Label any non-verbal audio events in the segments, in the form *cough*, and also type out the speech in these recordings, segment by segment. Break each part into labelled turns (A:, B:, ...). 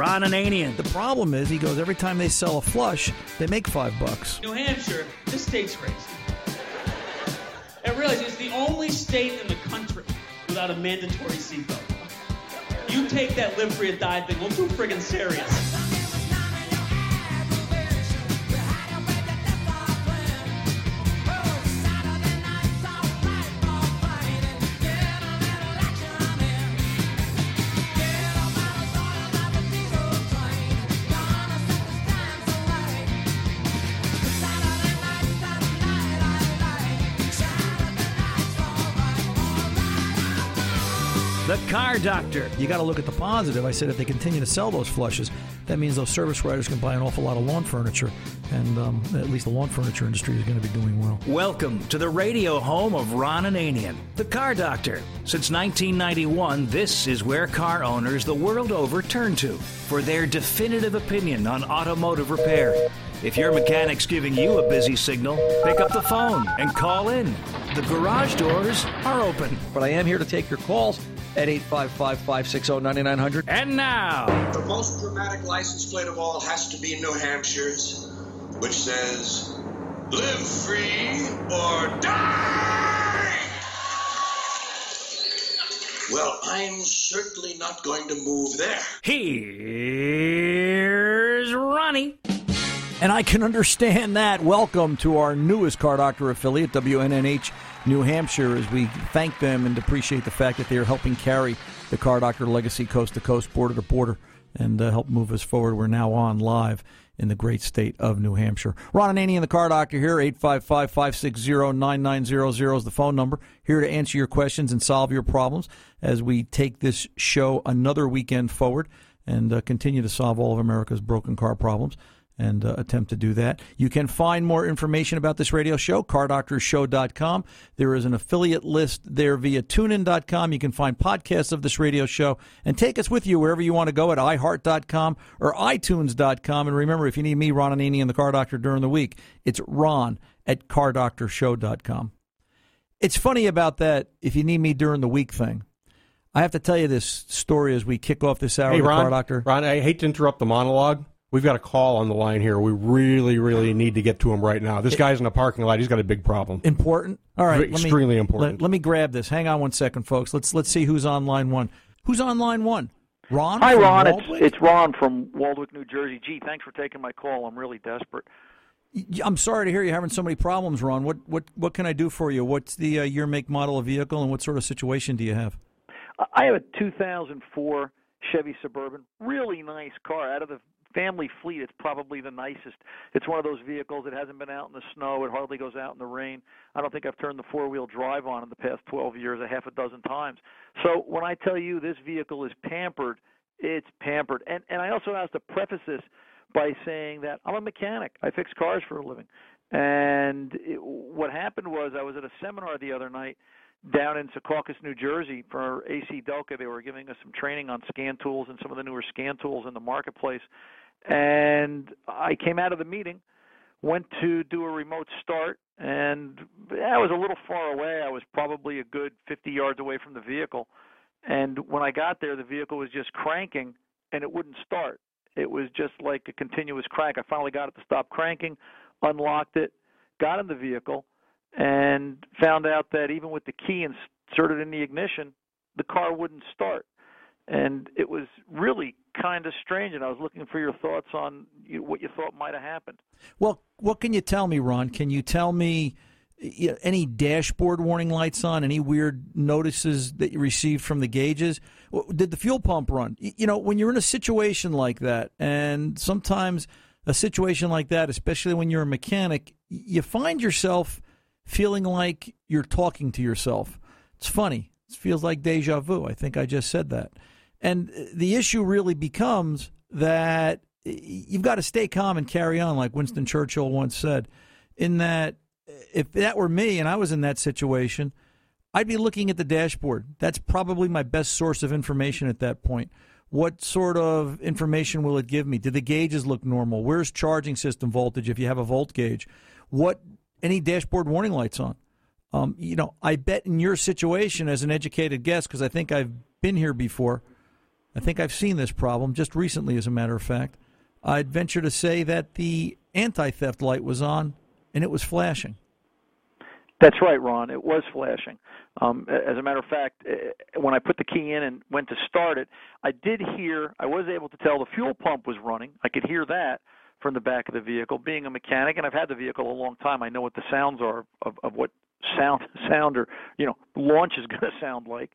A: Ron Ananian.
B: The problem is, he goes, every time they sell a flush, they make five bucks.
C: New Hampshire, this state's crazy. And realize it's the only state in the country without a mandatory seatbelt. You take that live free or die thing, well, too friggin' serious.
A: Car Doctor.
B: You got to look at the positive. I said if they continue to sell those flushes, that means those service riders can buy an awful lot of lawn furniture, and um, at least the lawn furniture industry is going to be doing well.
A: Welcome to the radio home of Ron Ananian, the Car Doctor. Since 1991, this is where car owners the world over turn to for their definitive opinion on automotive repair. If your mechanic's giving you a busy signal, pick up the phone and call in. The garage doors are open.
B: But I am here to take your calls at 855 560 9900.
A: And now,
D: The most dramatic license plate of all has to be New Hampshire's, which says, Live free or die! Well, I'm certainly not going to move there.
A: here's Ronnie.
B: And I can understand that. Welcome to our newest Car Doctor affiliate, WNNH New Hampshire, as we thank them and appreciate the fact that they are helping carry the Car Doctor legacy coast to coast, border to border, and uh, help move us forward. We're now on live in the great state of New Hampshire. Ron Ananian and the Car Doctor here, 855 560 9900 is the phone number. Here to answer your questions and solve your problems as we take this show another weekend forward and uh, continue to solve all of America's broken car problems and uh, attempt to do that. You can find more information about this radio show, cardoctorshow.com. There is an affiliate list there via tunein.com. You can find podcasts of this radio show and take us with you wherever you want to go at iheart.com or itunes.com. And remember, if you need me, Ron Ananian and the Car Doctor during the week, it's ron at cardoctorshow.com. It's funny about that, if you need me during the week thing. I have to tell you this story as we kick off this hour
E: Hey, Ron,
B: Car Doctor.
E: Ron, I hate to interrupt the monologue. We've got a call on the line here. We really, really need to get to him right now. This guy's in a parking lot. He's got a big problem.
B: Important. All right, let me-
E: Extremely important.
B: Let, let me grab this. Hang on one second, folks. Let's let's see who's on line one. Who's on line one? Ron.
F: Hi,
B: from
F: Ron. It's,
B: Waldwick?
F: it's Ron from Waldwick, New Jersey. Gee, thanks for taking my call. I'm really desperate.
B: I'm sorry to hear you're having so many problems, Ron. What what what can I do for you? What's the uh, year, make, model of vehicle, and what sort of situation do you have?
F: I- I have a 2004 Chevy Suburban. Really nice car. Out of the family fleet, it's probably the nicest. It's one of those vehicles that hasn't been out in the snow. It hardly goes out in the rain. I don't think I've turned the four wheel drive on in the past 12 years a half a dozen times. So when I tell you this vehicle is pampered, it's pampered. And and I also have to preface this by saying that I'm a mechanic. I fix cars for a living. And it, what happened was I was at a seminar the other night down in Secaucus, New Jersey for AC Delco. They were giving us some training on scan tools and some of the newer scan tools in the marketplace. And I came out of the meeting, went to do a remote start, and I was a little far away. I was probably a good 50 yards away from the vehicle. And when I got there, the vehicle was just cranking and it wouldn't start. It was just like a continuous crank. I finally got it to stop cranking, unlocked it, got in the vehicle, and found out that even with the key inserted in the ignition, the car wouldn't start. And it was really kind of strange. And I was looking for your thoughts on what you thought might have happened.
B: Well, what can you tell me, Ron? Can you tell me you know, any dashboard warning lights on? Any weird notices that you received from the gauges? Did the fuel pump run? You know, when you're in a situation like that, and sometimes a situation like that, especially when you're a mechanic, you find yourself feeling like you're talking to yourself. It's funny. It feels like deja vu. I think I just said that. And the issue really becomes that you've got to stay calm and carry on, like Winston Churchill once said. In that, if that were me and I was in that situation, I'd be looking at the dashboard. That's probably my best source of information at that point. What sort of information will it give me? Do the gauges look normal? Where's charging system voltage if you have a volt gauge? What any dashboard warning lights on? Um, you know, I bet in your situation as an educated guest, because I think I've been here before, I think I've seen this problem just recently, as a matter of fact. I'd venture to say that the anti theft light was on and it was flashing.
F: That's right, Ron. It was flashing. Um, as a matter of fact, eh, when I put the key in and went to start it, I did hear, I was able to tell the fuel pump was running. I could hear that from the back of the vehicle. Being a mechanic, and I've had the vehicle a long time, I know what the sounds are of, of what sound sound or you know launch is *laughs* going to sound like.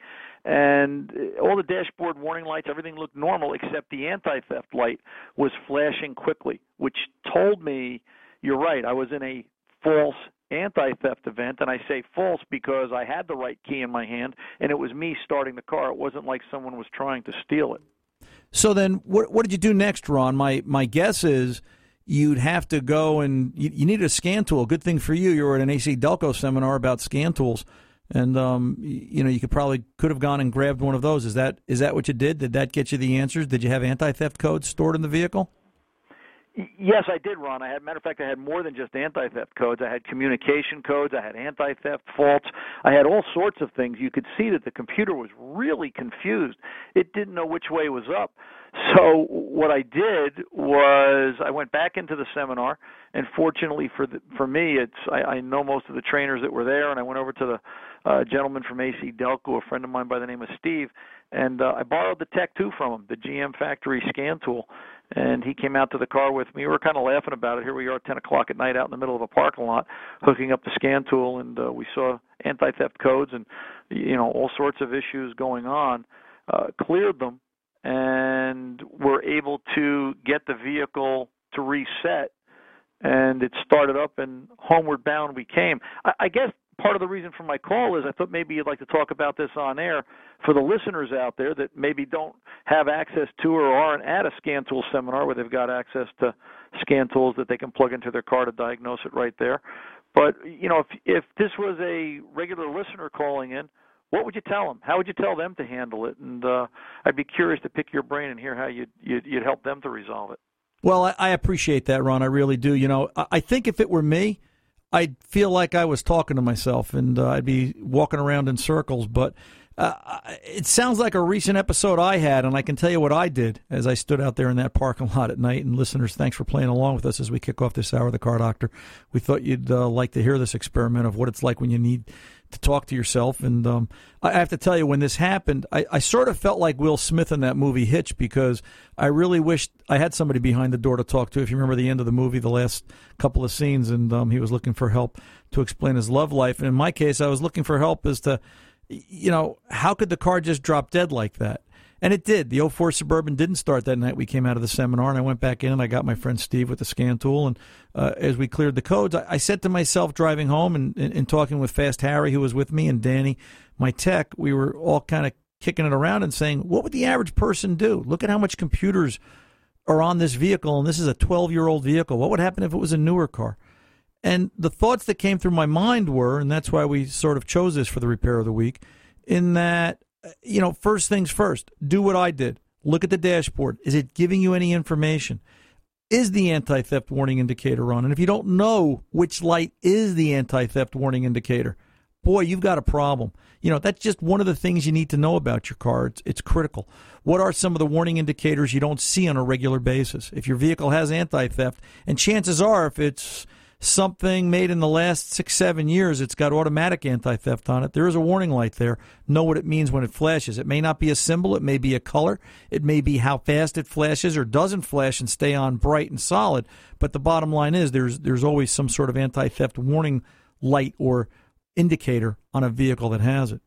F: And all the dashboard warning lights everything looked normal except the anti-theft light was flashing quickly which told me you're right i was in a false anti-theft event. And I say false because I had the right key in my hand and it was me starting the car. It wasn't like someone was trying to steal it.
B: So then what what did you do next Ron? My my guess is you'd have to go and you, you needed a scan tool good thing for you you were at an AC Delco seminar about scan tools and um, you know you could probably could have gone and grabbed one of those is that is that what you did did that get you the answers did you have anti-theft codes stored in the vehicle
F: Yes, I did, Ron. I had, matter of fact, I had more than just anti-theft codes. I had communication codes. I had anti-theft faults. I had all sorts of things. You could see that the computer was really confused. It didn't know which way was up. So what I did was I went back into the seminar, and fortunately for the, for me, it's I, I know most of the trainers that were there, and I went over to the uh, gentleman from AC Delco, a friend of mine by the name of Steve, and uh, I borrowed the Tech 2 from him, the GM factory scan tool and he came out to the car with me. We were kind of laughing about it. Here we are, 10 o'clock at night, out in the middle of a parking lot, hooking up the scan tool, and uh, we saw anti-theft codes and you know all sorts of issues going on. Uh, cleared them, and we were able to get the vehicle to reset, and it started up, and homeward bound we came. I, I guess part of the reason for my call is I thought maybe you'd like to talk about this on air for the listeners out there that maybe don't have access to or aren't at a scan tool seminar where they've got access to scan tools that they can plug into their car to diagnose it right there. But you know, if if this was a regular listener calling in, what would you tell them? How would you tell them to handle it? And uh, I'd be curious to pick your brain and hear how you'd you'd, you'd help them to resolve it.
B: Well, I, I appreciate that, Ron. I really do. You know, I, I think if it were me, I'd feel like I was talking to myself and uh, I'd be walking around in circles. But uh, it sounds like a recent episode I had, and I can tell you what I did as I stood out there in that parking lot at night. And listeners, thanks for playing along with us as we kick off this hour of the Car Doctor. We thought you'd uh, like to hear this experiment of what it's like when you need to talk to yourself. And um, I have to tell you, when this happened, I, I, sort of felt like Will Smith in that movie Hitch because I really wished I had somebody behind the door to talk to. If you remember the end of the movie, the last couple of scenes, and um, he was looking for help to explain his love life. And in my case, I was looking for help as to, you know, how could the car just drop dead like that? And it did. The 04 Suburban didn't start that night. We came out of the seminar, and I went back in, and I got my friend Steve with the scan tool. And uh, as we cleared the codes, I, I said to myself, driving home and, and, and, talking with Fast Harry, who was with me, and Danny, my tech, we were all kind of kicking it around and saying, what would the average person do? Look at how much computers are on this vehicle, and this is a 12 year old vehicle. What would happen if it was a newer car? And the thoughts that came through my mind were, and that's why we sort of chose this for the repair of the week, in that Uh, you know, first things first, do what I did. Look at the dashboard. Is it giving you any information? Is the anti theft warning indicator on? And if you don't know which light is the anti theft warning indicator, boy, you've got a problem. You know, that's just one of the things you need to know about your car. It's, it's critical. What are some of the warning indicators you don't see on a regular basis? If your vehicle has anti theft, and chances are, if it's something made in the last six, seven years, it's got automatic anti theft on it. There is a warning light there. Know what it means when it flashes. It may not be a symbol, it may be a color, it may be how fast it flashes or doesn't flash and stay on bright and solid. But the bottom line is there's there's always some sort of anti theft warning light or indicator on a vehicle that has it.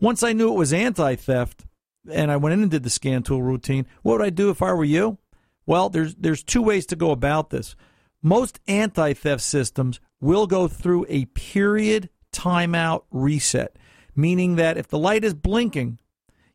B: Once I knew it was anti theft and I went in and did the scan tool routine, what would I do if I were you? Well, there's there's two ways to go about this. Most anti theft systems will go through a period timeout reset, meaning that if the light is blinking,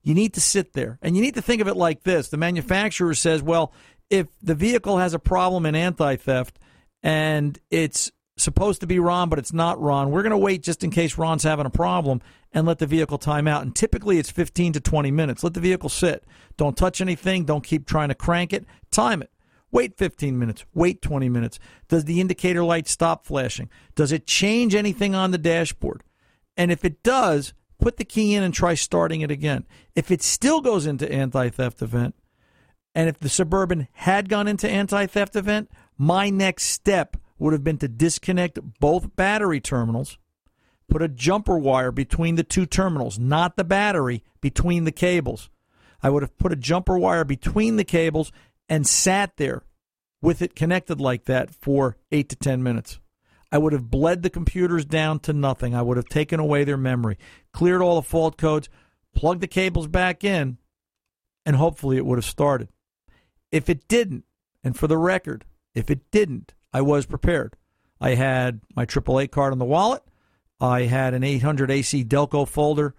B: you need to sit there. And you need to think of it like this the manufacturer says, well, if the vehicle has a problem in anti theft and it's supposed to be Ron, but it's not Ron, we're going to wait just in case Ron's having a problem and let the vehicle time out. And typically it's 15 to 20 minutes. Let the vehicle sit. Don't touch anything. Don't keep trying to crank it. Time it. Wait 15 minutes. Wait 20 minutes. Does the indicator light stop flashing? Does it change anything on the dashboard? And if it does, put the key in and try starting it again. If it still goes into anti theft event, and if the Suburban had gone into anti theft event, my next step would have been to disconnect both battery terminals, put a jumper wire between the two terminals, not the battery, between the cables. I would have put a jumper wire between the cables and sat there with it connected like that for eight to 10 minutes. I would have bled the computers down to nothing. I would have taken away their memory, cleared all the fault codes, plugged the cables back in, and hopefully it would have started. If it didn't, and for the record, if it didn't, I was prepared. I had my AAA card in the wallet. I had an 800 AC Delco folder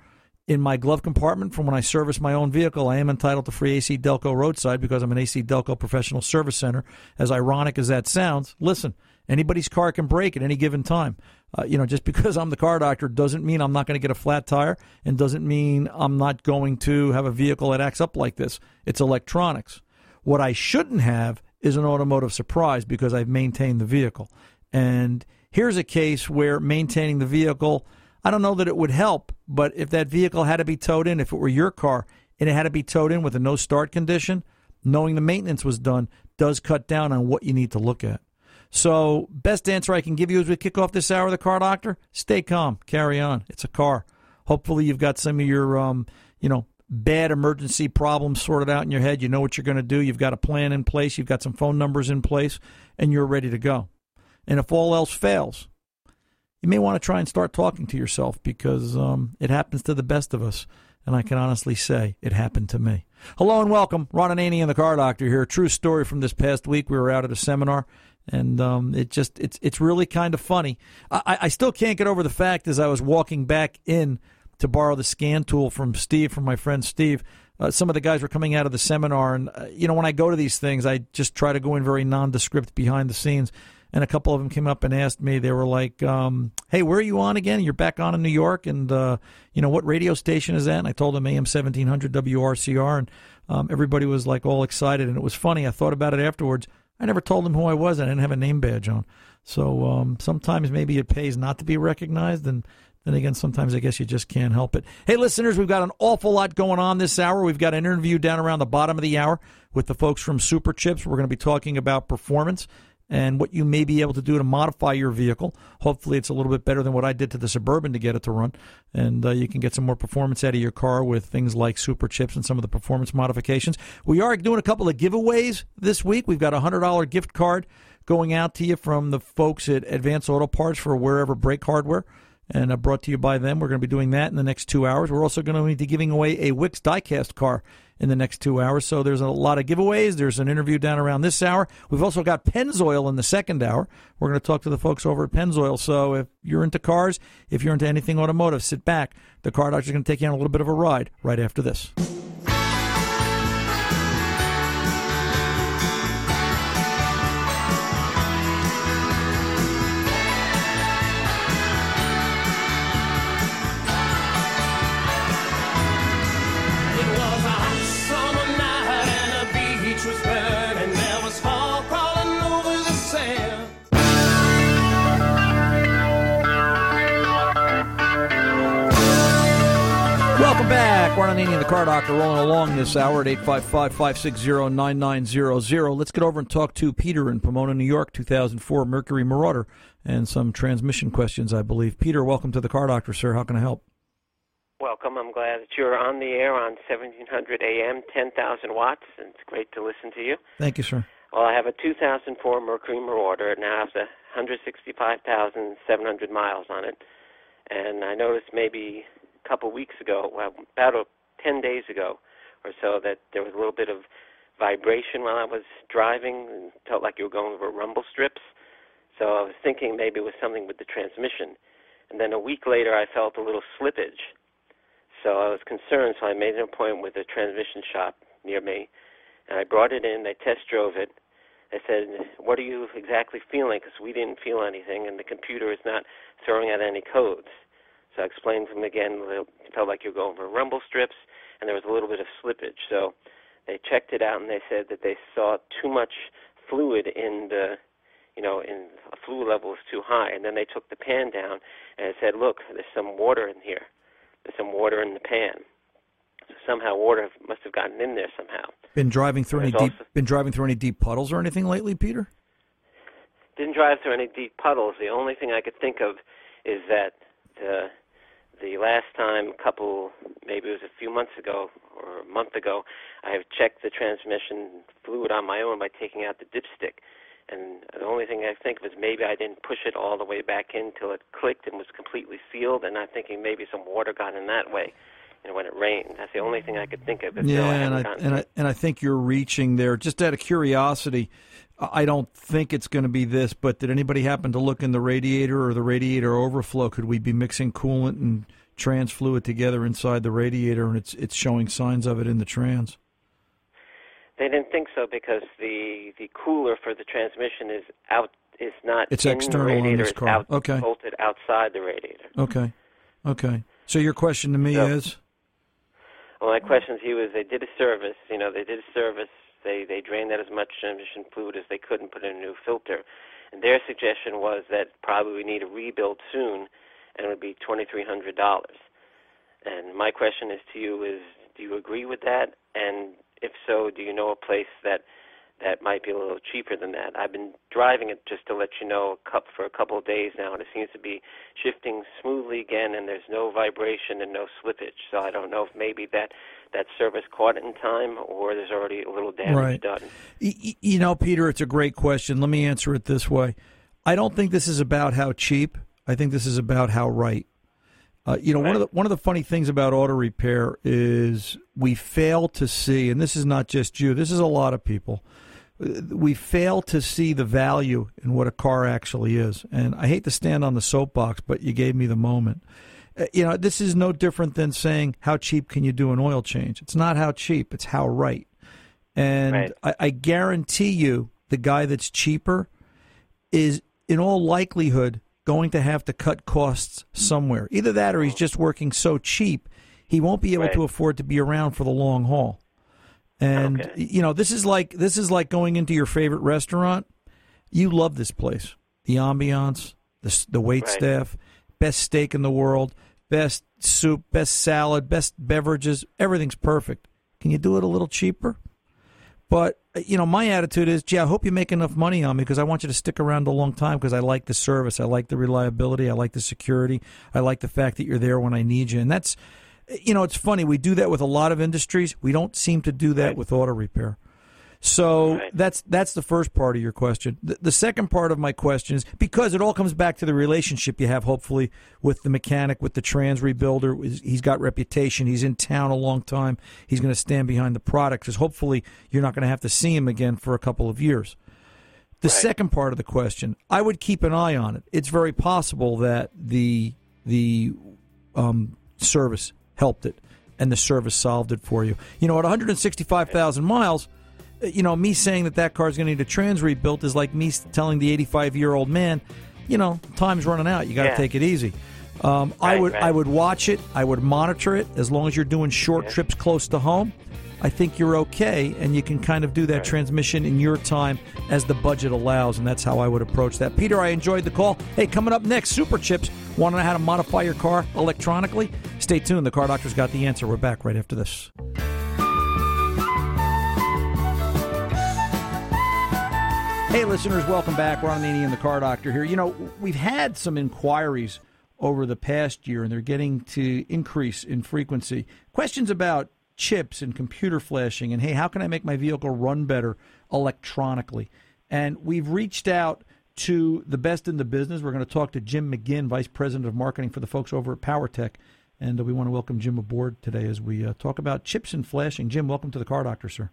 B: in my glove compartment from when I service my own vehicle. I am entitled to free AC Delco roadside because I'm an AC Delco professional service center. As ironic as that sounds, listen, anybody's car can break at any given time. Uh, you know, just *laughs* because I'm the car doctor doesn't mean I'm not going to get a flat tire and doesn't mean I'm not going to have a vehicle that acts up like this. It's electronics. What I shouldn't have is an automotive surprise because I've maintained the vehicle. And here's a case where maintaining the vehicle I don't know that it would help, but if that vehicle had to be towed in, if it were your car and it had to be towed in with a no start condition, knowing the maintenance was done does cut down on what you need to look at. So, best answer I can give you as we kick off this hour of the car doctor: stay calm, carry on. It's a car. Hopefully, you've got some of your, um, you know, bad emergency problems sorted out in your head. You know what you're going to do. You've got a plan in place. You've got some phone numbers in place, and you're ready to go. And if all else fails, you may want to try and start talking to yourself because um, it happens to the best of us. And I can honestly say it happened to me. Hello and welcome. Ron Ananian and the Car Doctor here. True story from this past week. We were out at a seminar, and um, it just it's it's really kind of funny. I, I still can't get over the fact as I was walking back in to borrow the scan tool from Steve, from my friend Steve. Uh, some of the guys were coming out of the seminar, and uh, you know when I go to these things, I just try to go in very nondescript behind the scenes and a couple of them came up and asked me. They were like, um, "Hey, where are you on again? You're back on in New York, and uh, you know what radio station is that?" And I told them AM 1700 WRCR, and um, everybody was like all excited, and it was funny. I thought about it afterwards. I never told them who I was. I didn't have a name badge on, so um, sometimes maybe it pays not to be recognized, and then again, sometimes I guess you just can't help it. Hey, listeners, we've got an awful lot going on this hour. We've got an interview down around the bottom of the hour with the folks from Superchips. We're going to be talking about performance and what you may be able to do to modify your vehicle. Hopefully, it's a little bit better than what I did to the Suburban to get it to run. And uh, you can get some more performance out of your car with things like superchips and some of the performance modifications. We are doing a couple of giveaways this week. We've got a $100 gift card going out to you from the folks at Advance Auto Parts for wherever brake hardware and uh, brought to you by them. We're going to be doing that in the next two hours. We're also going to be giving away a Wix diecast car in the next two hours. So there's a lot of giveaways. There's an interview down around this hour. We've also got Pennzoil in the second hour. We're going to talk to the folks over at Pennzoil. So if you're into cars, if you're into anything automotive, sit back. The car doctor's going to take you on a little bit of a ride right after this. Ron Ananian, the car doctor, rolling along this hour at 855 560 9900. Let's get over and talk to Peter in Pomona, New York, 2004 Mercury Marauder, and some transmission questions, I believe. Peter, welcome to the car doctor, sir. How can I help?
G: Welcome. I'm glad that you're on the air on 1700 AM, 10,000 watts, and it's great to listen to you.
B: Thank you, sir.
G: Well, I have a 2004 Mercury Marauder. It now has 165,700 miles on it. And I noticed maybe couple weeks ago, well, about 10 days ago or so, that there was a little bit of vibration while I was driving and felt like you were going over rumble strips. So I was thinking maybe it was something with the transmission. And then a week later, I felt a little slippage. So I was concerned, so I made an appointment with a transmission shop near me. And I brought it in, they test drove it. I said, What are you exactly feeling? Because we didn't feel anything, and the computer is not throwing out any codes. So I explained to them again, it felt like you were going over rumble strips, and there was a little bit of slippage. So they checked it out, and they said that they saw too much fluid in the, you know, in a fluid level was too high. And then they took the pan down, and said, look, there's some water in here. with some water in the pan. So somehow water must have gotten in there somehow.
B: Been driving through any
G: There's
B: deep
G: also-
B: been driving through any deep puddles or anything lately, Peter?
G: Didn't drive through any deep puddles. The only thing I could think of is that the the last time, a couple, maybe it was a few months ago or a month ago, I have checked the transmission fluid on my own by taking out the dipstick. And the only thing I think of is maybe I didn't push it all the way back in till it clicked and was completely sealed. And I'm thinking maybe some water got in that way, you know, when it rained. That's the only thing I could think of.
B: Yeah,
G: no, I
B: and I and I and I think you're reaching there. Just out of curiosity, I don't think it's going to be this, but did anybody happen to look in the radiator or the radiator overflow? Could we be mixing coolant and trans fluid together inside the radiator, and it's it's showing signs of it in the trans?
G: They didn't think so because the the cooler for the transmission is out is not
B: It's
G: in
B: external
G: the
B: on
G: radiator.
B: this
G: it's
B: car.
G: out
B: Okay.
G: bolted outside the radiator.
B: Okay, okay. So your question to me
G: So-
B: is,
G: Well, my question to you is: They did a service. You know, they did a service. They they drained out as much transmission fluid as they could and put in a new filter. And their suggestion was that probably we need a rebuild soon, and it would be twenty three hundred dollars. And my question is to you: Is do you agree with that? And if so, do you know a place that that might be a little cheaper than that? I've been driving it just to let you know a cup for a couple of days now, and it seems to be shifting smoothly again, and there's no vibration and no slippage. So I don't know if maybe that that service caught it in time, or there's already a little damage
B: Right.
G: done.
B: You know, Peter, it's a great question. Let me answer it this way. I don't think this is about how cheap. I think this is about how right. Uh, you know, one of the one of the funny things about auto repair is we fail to see, and this is not just you. This is a lot of people. We fail to see the value in what a car actually is. And I hate to stand on the soapbox, but you gave me the moment. Uh, You know, this is no different than saying how cheap can you do an oil change. It's not how cheap; it's how right. And
G: Right.
B: I, I guarantee you, the guy that's cheaper is, in all likelihood, going to have to cut costs somewhere. Either that, or he's just working so cheap he won't be able
G: Right.
B: to afford to be around for the long haul. And
G: Okay.
B: you know, this is like this is like going into your favorite restaurant. You love this place, the ambiance, the the wait
G: Right.
B: staff, best steak in the world, best soup, best salad, best beverages. Everything's perfect. Can you do it a little cheaper? But uh, you know, my attitude is, gee, I hope you make enough money on me because I want you to stick around a long time because I like the service, I like the reliability, I like the security, I like the fact that you're there when I need you, and that's, you know, it's funny. We do that with a lot of industries. We don't seem to do that
G: Right.
B: with auto repair. So
G: Right.
B: that's that's the first part of your question. The, the second part of my question is because it all comes back to the relationship you have, hopefully, with the mechanic, with the trans rebuilder. He's got reputation. He's in town a long time. He's going to stand behind the product because hopefully you're not going to have to see him again for a couple of years. The second part of the question, I would keep an eye on it. It's very possible that the the um, service helped it and the service solved it for you. You know, at 165,000 miles, uh, you know, me saying that that car is going to need a trans rebuilt is like me telling the 85 year old man, you know, time's running out. You got to
G: Yeah.
B: take it easy. Um, I would
G: right.
B: I would watch it. I would monitor it as long as you're doing short trips close to home. I think you're okay, and you can kind of do that transmission in your time as the budget allows, and that's how I would approach that. Peter, I enjoyed the call. Hey, coming up next, Superchips. Want to know how to modify your car electronically? Stay tuned. The Car Doctor's got the answer. We're back right after this. Hey, listeners, welcome back. Ron Ananian and the Car Doctor here. You know, we've had some inquiries over the past year, and they're getting to increase in frequency. Questions about chips and computer flashing, and hey, how can I make my vehicle run better electronically? And we've reached out to the best in the business. We're going to talk to Jim McGinn, Vice President of Marketing for the folks over at PowerTeq. And uh, we want to welcome Jim aboard today as we uh, talk about chips and flashing. Jim, welcome to the Car Doctor, sir.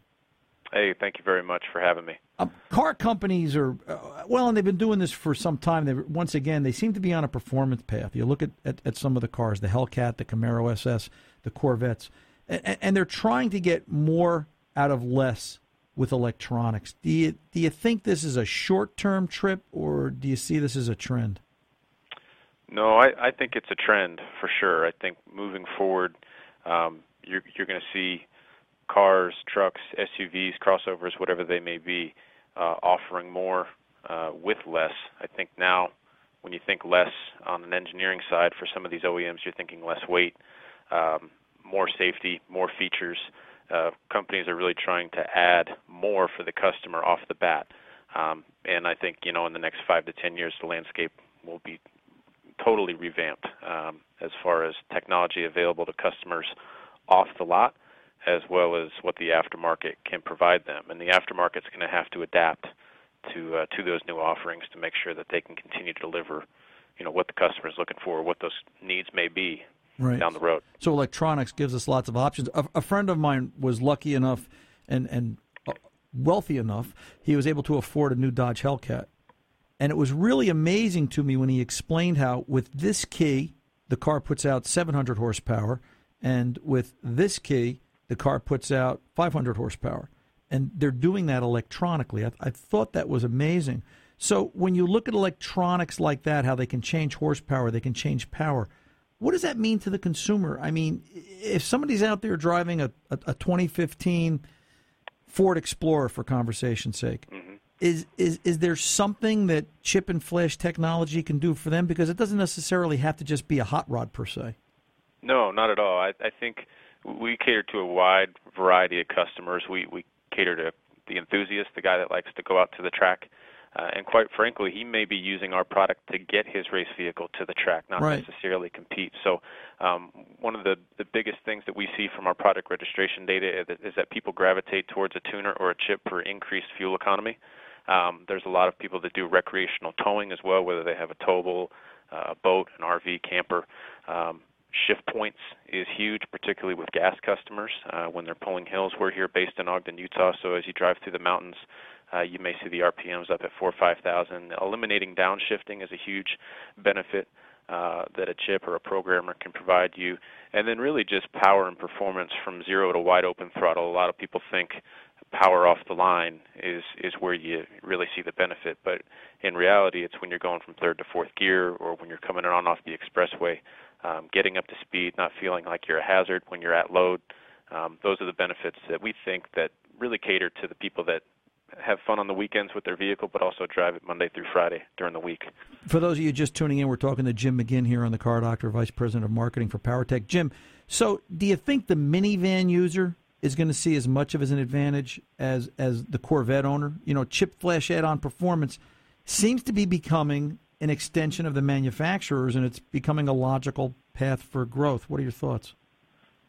H: Hey, thank you very much for having me.
B: Um, car companies are uh, well, and they've been doing this for some time. They once again they seem to be on a performance path. You look at, at, at some of the cars, the Hellcat, the Camaro SS, the Corvettes, and, they're trying to get more out of less with electronics. Do you do you think this is a short term trip, or do you see this as a trend?
H: No, I, I think it's a trend for sure. I think moving forward, um, you're, you're going to see cars, trucks, SUVs, crossovers, whatever they may be, uh, offering more uh, with less. I think now, when you think less on an engineering side for some of these OEMs, you're thinking less weight, um, more safety, more features. Uh, companies are really trying to add more for the customer off the bat. Um, and I think you know in the next five to ten years, the landscape will be totally revamped um, as far as technology available to customers off the lot, as well as what the aftermarket can provide them. And the aftermarket's going to have to adapt to uh, to those new offerings to make sure that they can continue to deliver, you know, what the customer is looking for, what those needs may be
B: right.
H: down the road.
B: So electronics gives us lots of options. A, a friend of mine was lucky enough and and uh, wealthy enough, he was able to afford a new Dodge Hellcat. And it was really amazing to me when he explained how, with this key, the car puts out 700 horsepower, and with this key, the car puts out 500 horsepower. And they're doing that electronically. I, I thought that was amazing. So when you look at electronics like that, how they can change horsepower, they can change power, what does that mean to the consumer? I mean, if somebody's out there driving a, a, a 2015 Ford Explorer, for conversation's sake,
H: mm-hmm.
B: is is is there something that chip and flash technology can do for them? Because it doesn't necessarily have to just be a hot rod per se.
H: No, not at all. I, I think we cater to a wide variety of customers. We we cater to the enthusiast, the guy that likes to go out to the track. Uh, and quite frankly, he may be using our product to get his race vehicle to the track, not
B: right.
H: necessarily compete. So, um, one of the, the biggest things that we see from our product registration data is, is that people gravitate towards a tuner or a chip for increased fuel economy. Um, there's a lot of people that do recreational towing as well, whether they have a towable, uh, boat, an RV, camper. Um, shift points is huge, particularly with gas customers uh, when they're pulling hills. We're here based in Ogden, Utah, so as you drive through the mountains, uh, you may see the RPMs up at four or five thousand. Eliminating downshifting is a huge benefit uh, that a chip or a programmer can provide you, and then really just power and performance from zero to wide open throttle. A lot of people think power off the line is is where you really see the benefit, but in reality, it's when you're going from third to fourth gear or when you're coming on off the expressway, um, getting up to speed, not feeling like you're a hazard when you're at load. Um, those are the benefits that we think that really cater to the people that have fun on the weekends with their vehicle, but also drive it Monday through Friday during the week.
B: For those of you just tuning in, we're talking to Jim McGinn here on the Car Doctor, Vice President of Marketing for PowerTeq. Jim, so do you think the minivan user is going to see as much of as an advantage as as the Corvette owner? You know, chip flash add-on performance seems to be becoming an extension of the manufacturers, and it's becoming a logical path for growth. What are your thoughts?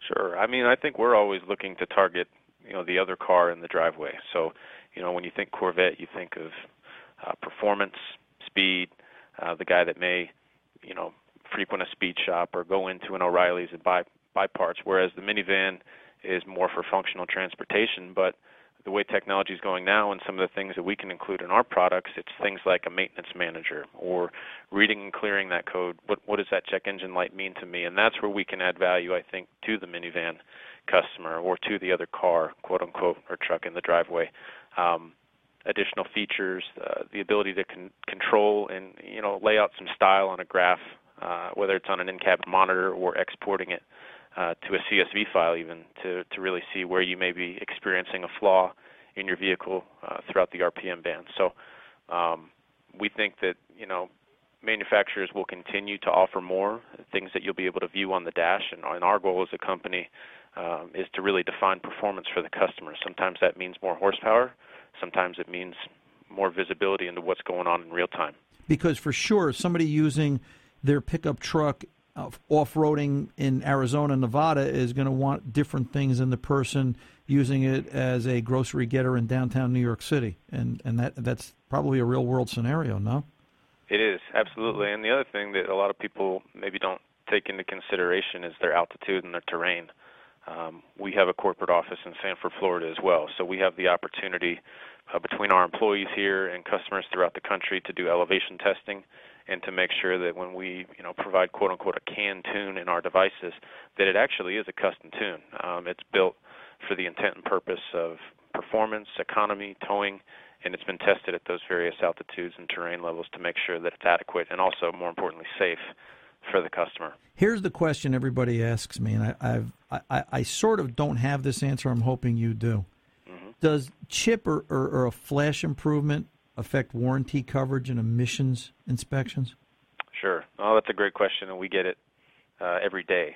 H: Sure. I mean, I think we're always looking to target you know the other car in the driveway. So you know, when you think Corvette, you think of uh, performance, speed, uh, the guy that may, you know, frequent a speed shop or go into an O'Reilly's and buy buy parts. Whereas the minivan is more for functional transportation. But the way technology is going now, and some of the things that we can include in our products, it's things like a maintenance manager or reading and clearing that code. What what does that check engine light mean to me? And that's where we can add value, I think, to the minivan customer or to the other car, quote unquote, or truck in the driveway um, additional features, uh, the ability to con- control and you know lay out some style on a graph, uh, whether it's on an in-cabin monitor or exporting it uh, to a CSV file, even to to really see where you may be experiencing a flaw in your vehicle uh, throughout the RPM band. So um, we think that you know manufacturers will continue to offer more things that you'll be able to view on the dash, and, and our goal as a company um, is to really define performance for the customer. Sometimes that means more horsepower. Sometimes it means more visibility into what's going on in real time.
B: Because for sure, somebody using their pickup truck uh, off-roading in Arizona, Nevada is going to want different things than the person using it as a grocery getter in downtown New York City, and and that that's probably a real-world scenario, no?
H: It is absolutely, and the other thing that a lot of people maybe don't take into consideration is their altitude and their terrain. Um, we have a corporate office in Sanford, Florida as well, so we have the opportunity uh, between our employees here and customers throughout the country to do elevation testing and to make sure that when we you know provide quote unquote a canned tune in our devices that it actually is a custom tune. Um, it's built for the intent and purpose of performance, economy, towing, and it's been tested at those various altitudes and terrain levels to make sure that it's adequate and also more importantly safe for the customer.
B: Here's the question everybody asks me, and I, I've, I, I sort of don't have this answer. I'm hoping you do. Mm-hmm. Does chip or, or, or, a flash improvement affect warranty coverage and emissions inspections?
H: Sure. Oh, that's a great question, and we get it uh, every day.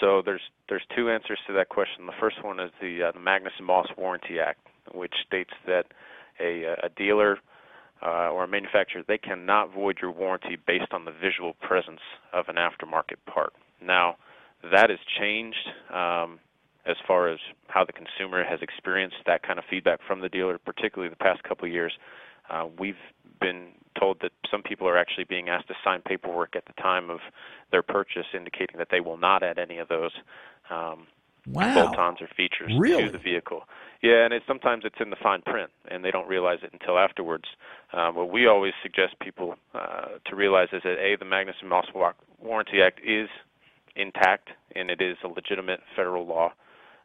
H: So there's there's two answers to that question. The first one is the uh, the Magnuson Moss Warranty Act, which states that a a dealer uh, or a manufacturer they cannot void your warranty based on the visual presence of an aftermarket part. Now that has changed um, as far as how the consumer has experienced that kind of feedback from the dealer, particularly the past couple of years. Uh, we've been told that some people are actually being asked to sign paperwork at the time of their purchase, indicating that they will not add any of those um,
B: wow.
H: bolt-ons or features
B: really?
H: to the vehicle. Yeah, and it's sometimes it's in the fine print, and they don't realize it until afterwards. Um, what we always suggest people uh, to realize is that a the Magnuson Moss Warranty Act is intact, and it is a legitimate federal law.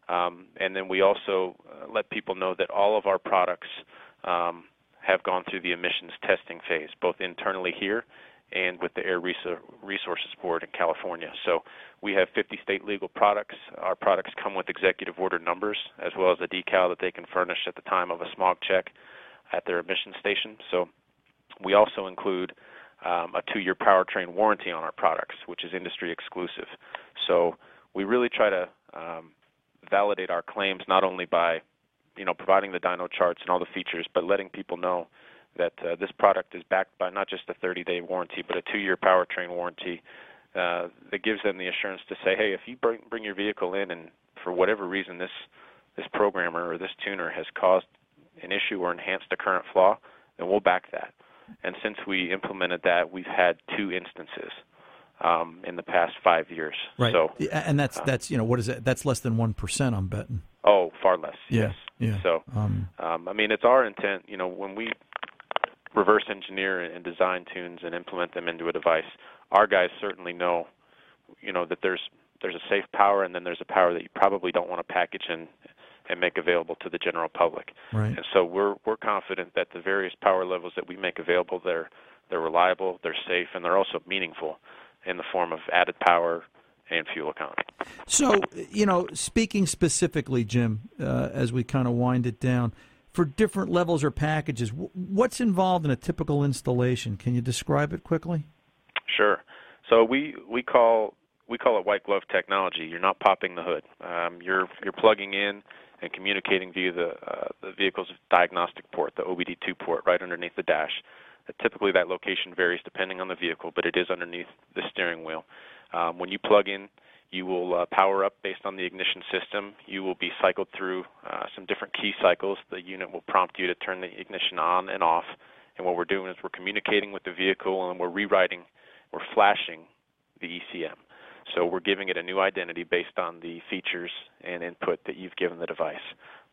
H: Um, and then we also uh, let people know that all of our products um, have gone through the emissions testing phase, both internally here and with the Air Resources Board in California. So we have 50 state legal products. Our products come with executive order numbers as well as a decal that they can furnish at the time of a smog check at their emission station. So we also include um, a two-year powertrain warranty on our products, which is industry exclusive. So we really try to um, validate our claims not only by you know providing the dyno charts and all the features, but letting people know that uh, this product is backed by not just a 30-day warranty, but a two-year powertrain warranty uh, that gives them the assurance to say, hey, if you bring, bring your vehicle in and for whatever reason this this programmer or this tuner has caused an issue or enhanced a current flaw, then we'll back that. And since we implemented that, we've had two instances um, in the past five years.
B: Right.
H: So,
B: and that's uh, that's you know what is it? That's less than one percent. I'm betting.
H: Oh, far less.
B: Yeah.
H: Yes.
B: Yeah.
H: So, um, um, I mean, it's our intent. You know, when we reverse engineer and design tunes and implement them into a device, our guys certainly know, you know, that there's there's a safe power and then there's a power that you probably don't want to package in and make available to the general public.
B: Right.
H: And so we're we're confident that the various power levels that we make available, they're they're reliable, they're safe, and they're also meaningful in the form of added power and fuel economy.
B: So, you know, speaking specifically, Jim, uh, as we kind of wind it down, for different levels or packages, what's involved in a typical installation? Can you describe it quickly?
H: Sure. So we we call we call it white glove technology. You're not popping the hood. Um, you're you're plugging in and communicating via the uh, the vehicle's diagnostic port, the OBD2 port, right underneath the dash. Uh, typically, that location varies depending on the vehicle, but it is underneath the steering wheel. Um, when you plug in, you will uh, power up based on the ignition system. You will be cycled through uh, some different key cycles. The unit will prompt you to turn the ignition on and off. And what we're doing is we're communicating with the vehicle and we're rewriting, we're flashing the ECM. So we're giving it a new identity based on the features and input that you've given the device.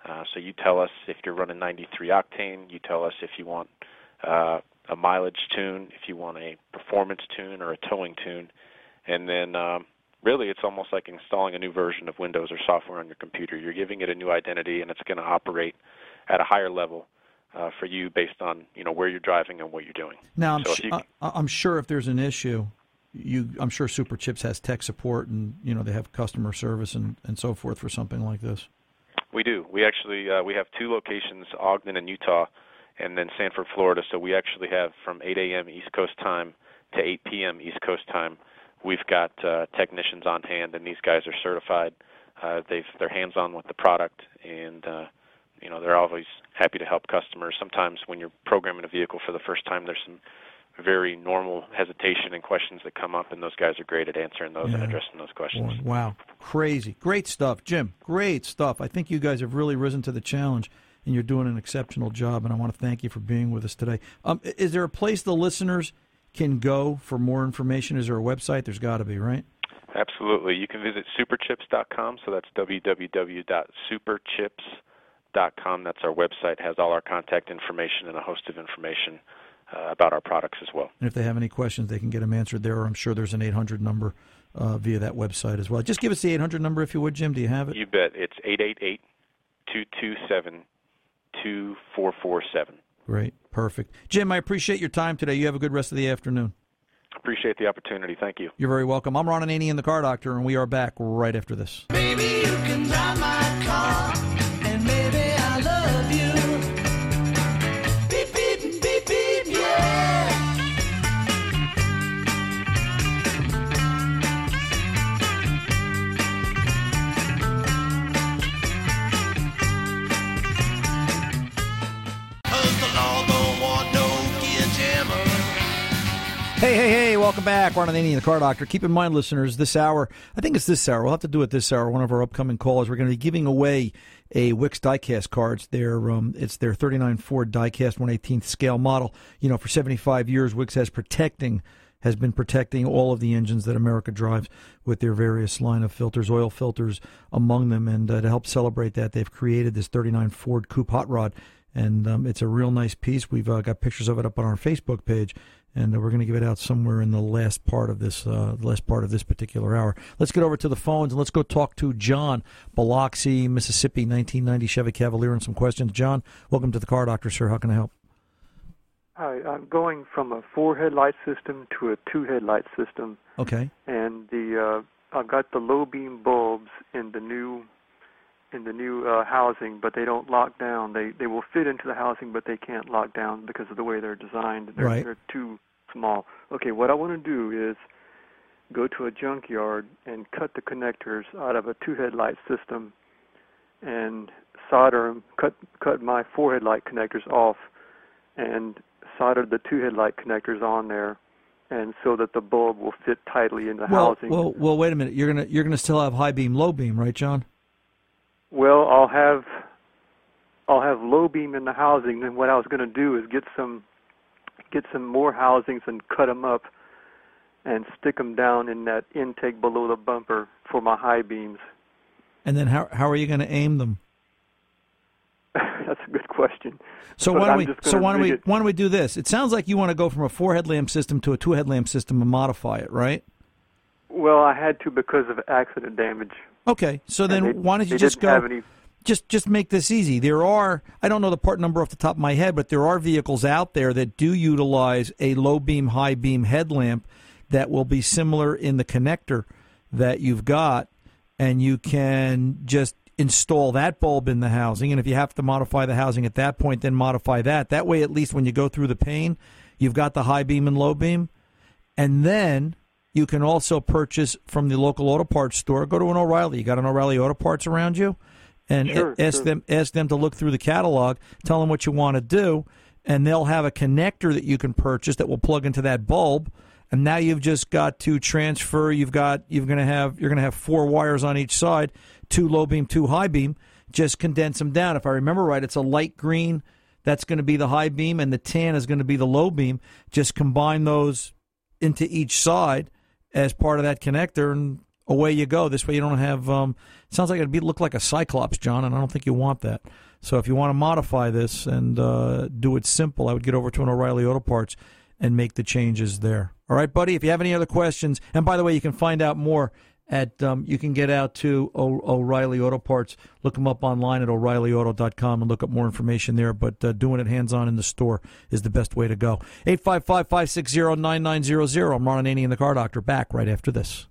H: Uh, so you tell us if you're running 93 octane. You tell us if you want uh, a mileage tune, if you want a performance tune or a towing tune, and then um, really it's almost like installing a new version of Windows or software on your computer. You're giving it a new identity, and it's going to operate at a higher level uh, for you based on you know where you're driving and what you're doing.
B: Now, I'm,
H: so
B: sh-
H: you,
B: I'm sure if there's an issue, you I'm sure Superchips has tech support and you know they have customer service and, and so forth for something like this.
H: We do. We actually uh, we have two locations, Ogden and Utah, and then Sanford, Florida. So we actually have from 8 a.m. East Coast time to 8 p.m. East Coast time. We've got uh, technicians on hand, and these guys are certified. Uh, they've they're hands-on with the product, and uh, you know they're always happy to help customers. Sometimes when you're programming a vehicle for the first time, there's some very normal hesitation and questions that come up, and those guys are great at answering those yeah. and addressing those questions.
B: Wow, crazy, great stuff, Jim. Great stuff. I think you guys have really risen to the challenge, and you're doing an exceptional job. And I want to thank you for being with us today. Um, is there a place the listeners can go for more information? Is there a website? There's got to be, right?
H: Absolutely. You can visit superchips.com. So that's www.superchips.com. That's our website. Has all our contact information and a host of information uh, about our products as well.
B: And if they have any questions, they can get them answered there. Or I'm sure there's an 800 number uh, via that website as well. Just give us the 800 number if you would, Jim. Do you have it?
H: You bet. It's 888 227 2447.
B: Great. Perfect. Jim, I appreciate your time today. You have a good rest of the afternoon.
H: Appreciate the opportunity. Thank you.
B: You're very welcome. I'm Ron Ananian, the car doctor, and we are back right after this. Hey, welcome back. Ron Ananian, the car doctor. Keep in mind, listeners, this hour, I think it's this hour. We'll have to do it this hour. One of our upcoming calls, we're going to be giving away a Wix diecast car. It's their, um, it's their 39 Ford diecast 118th scale model. You know, for 75 years, Wix has protecting has been protecting all of the engines that America drives with their various line of filters, oil filters among them. And uh, to help celebrate that, they've created this 39 Ford Coupe Hot Rod. And um, it's a real nice piece. We've uh, got pictures of it up on our Facebook page and uh, we're going to give it out somewhere in the last part of this uh, last part of this particular hour. Let's get over to the phones and let's go talk to John, Biloxi, Mississippi, 1990 Chevy Cavalier, and some questions. John, welcome to the Car Doctor, sir. How can I help?
I: Hi, I'm going from a four headlight system to a two headlight system.
B: Okay.
I: And the uh, I've got the low beam bulbs in the new in the new uh, housing, but they don't lock down. They they will fit into the housing, but they can't lock down because of the way they're designed. They're,
B: right.
I: they're too small. Okay, what I want to do is go to a junkyard and cut the connectors out of a two headlight system and solder them. Cut cut my four headlight connectors off and solder the two headlight connectors on there and so that the bulb will fit tightly in the
B: well,
I: housing.
B: Well, well, wait a minute. You're gonna you're gonna still have high beam, low beam, right, John?
I: Well, I'll have I'll have low beam in the housing. Then what I was going to do is get some get some more housings and cut them up and stick them down in that intake below the bumper for my high beams.
B: And then how how are you going to aim them? *laughs*
I: That's a good question.
B: So
I: But
B: why don't
I: I'm
B: we so why don't we
I: it-
B: why don't we do this? It sounds like you want to go from a four headlamp system to a two headlamp system and modify it, right?
I: Well, I had to because of accident damage.
B: Okay, so then
I: they-
B: why don't you just go?
I: any-
B: Just just make this easy. There are I don't know the part number off the top of my head, but there are vehicles out there that do utilize a low beam, high beam headlamp that will be similar in the connector that you've got, and you can just install that bulb in the housing. And if you have to modify the housing at that point, then modify that. That way, at least when you go through the pain, you've got the high beam and low beam, and then you can also purchase from the local auto parts store. Go to an O'Reilly. You got an O'Reilly Auto Parts around you, and
I: Sure,
B: ask
I: sure.
B: them ask them to look through the catalog. Tell them what you want to do, and they'll have a connector that you can purchase that will plug into that bulb. And now you've just got to transfer. You've got you're going to have you're going to have four wires on each side, two low beam, two high beam. Just condense them down. If I remember right, it's a light green. That's going to be the high beam, and the tan is going to be the low beam. Just combine those into each side as part of that connector, and away you go. This way, you don't have. Um, sounds like it'd be look like a cyclops, John, and I don't think you want that. So, if you want to modify this and uh, do it simple, I would get over to an O'Reilly Auto Parts and make the changes there. All right, buddy. If you have any other questions, and by the way, you can find out more at um, you can get out to o- O'Reilly Auto Parts. Look them up online at O'ReillyAuto.com and look up more information there. But uh, doing it hands on in the store is the best way to go. 855 560 9900. I'm Ron Ananian, the car doctor. Back right after this.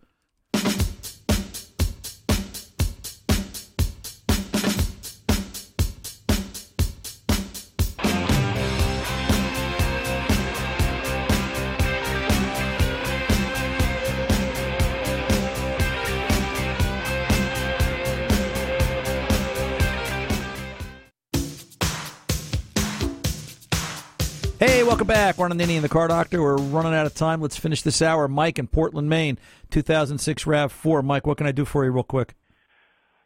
B: Back. Ron Ananian, the car doctor. We're running out of time. Let's finish this hour. Mike in Portland, Maine, 2006 RAV4. Mike, what can I do for you real quick?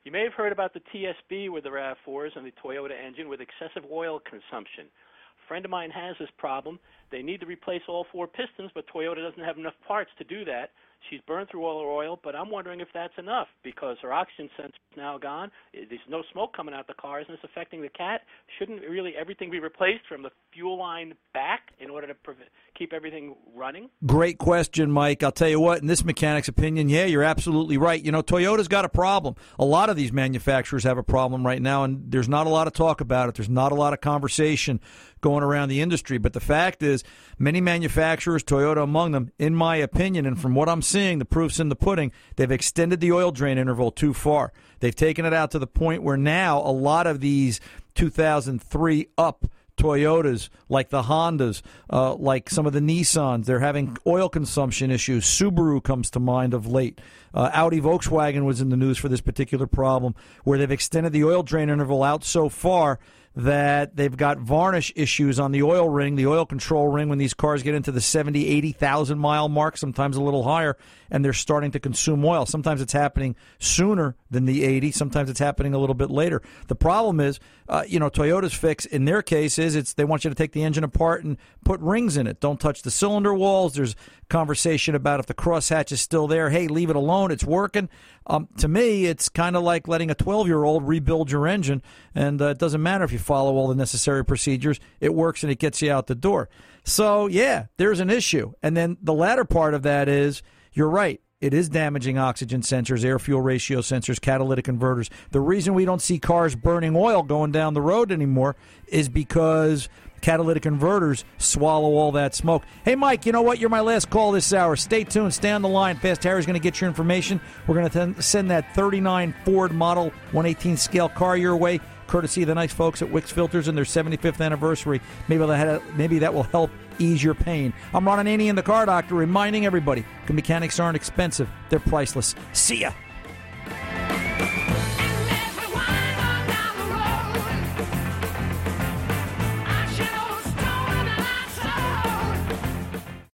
J: You may have heard about the TSB with the RAV4s and the Toyota engine with excessive oil consumption. A friend of mine has this problem. They need to replace all four pistons, but Toyota doesn't have enough parts to do that. She's burned through all her oil, but I'm wondering if that's enough because her oxygen sensor is now gone. Eh, there's no smoke coming out the cars, and it's affecting the cat. Shouldn't really everything be replaced from the fuel line back in order to prevent, keep everything running?
B: Great question, Mike. I'll tell you what, in this mechanic's opinion, yeah, you're absolutely right. You know, Toyota's got a problem. A lot of these manufacturers have a problem right now, and there's not a lot of talk about it. There's not a lot of conversation going around the industry. But the fact is, many manufacturers, Toyota among them, in my opinion, and from what I'm seeing, the proof's in the pudding, they've extended the oil drain interval too far. They've taken it out to the point where now a lot of these 2003 up Toyotas, like the Hondas, uh, like some of the Nissans, they're having oil consumption issues. Subaru comes to mind of late. Uh, Audi Volkswagen was in the news for this particular problem, where they've extended the oil drain interval out so far that they've got varnish issues on the oil ring, the oil control ring, when these cars get into the 70, 80,000 mile mark, sometimes a little higher, and they're starting to consume oil. Sometimes it's happening sooner than the 80, sometimes it's happening a little bit later. The problem is, uh, you know, Toyota's fix in their case is it's they want you to take the engine apart and put rings in it. Don't touch the cylinder walls. There's conversation about if the crosshatch is still there. Hey, leave it alone. It's working. Um, to me, it's kind of like letting a 12 year old rebuild your engine, and uh, it doesn't matter if you follow all the necessary procedures. It works and it gets you out the door. So, yeah, there's an issue. And then the latter part of that is you're right. It is damaging oxygen sensors, air fuel ratio sensors, catalytic converters. The reason we don't see cars burning oil going down the road anymore is because catalytic converters swallow all that smoke. Hey, Mike, you know what? You're my last call this hour. Stay tuned. Stay on the line. Fast Harry's going to get your information. We're going to send that 39 Ford Model 118 scale car your way, courtesy of the nice folks at Wix Filters and their 75th anniversary. Maybe that, maybe that will help ease your pain. I'm Ron Ananian, the car doctor, reminding everybody mechanics aren't expensive, they're priceless. See ya.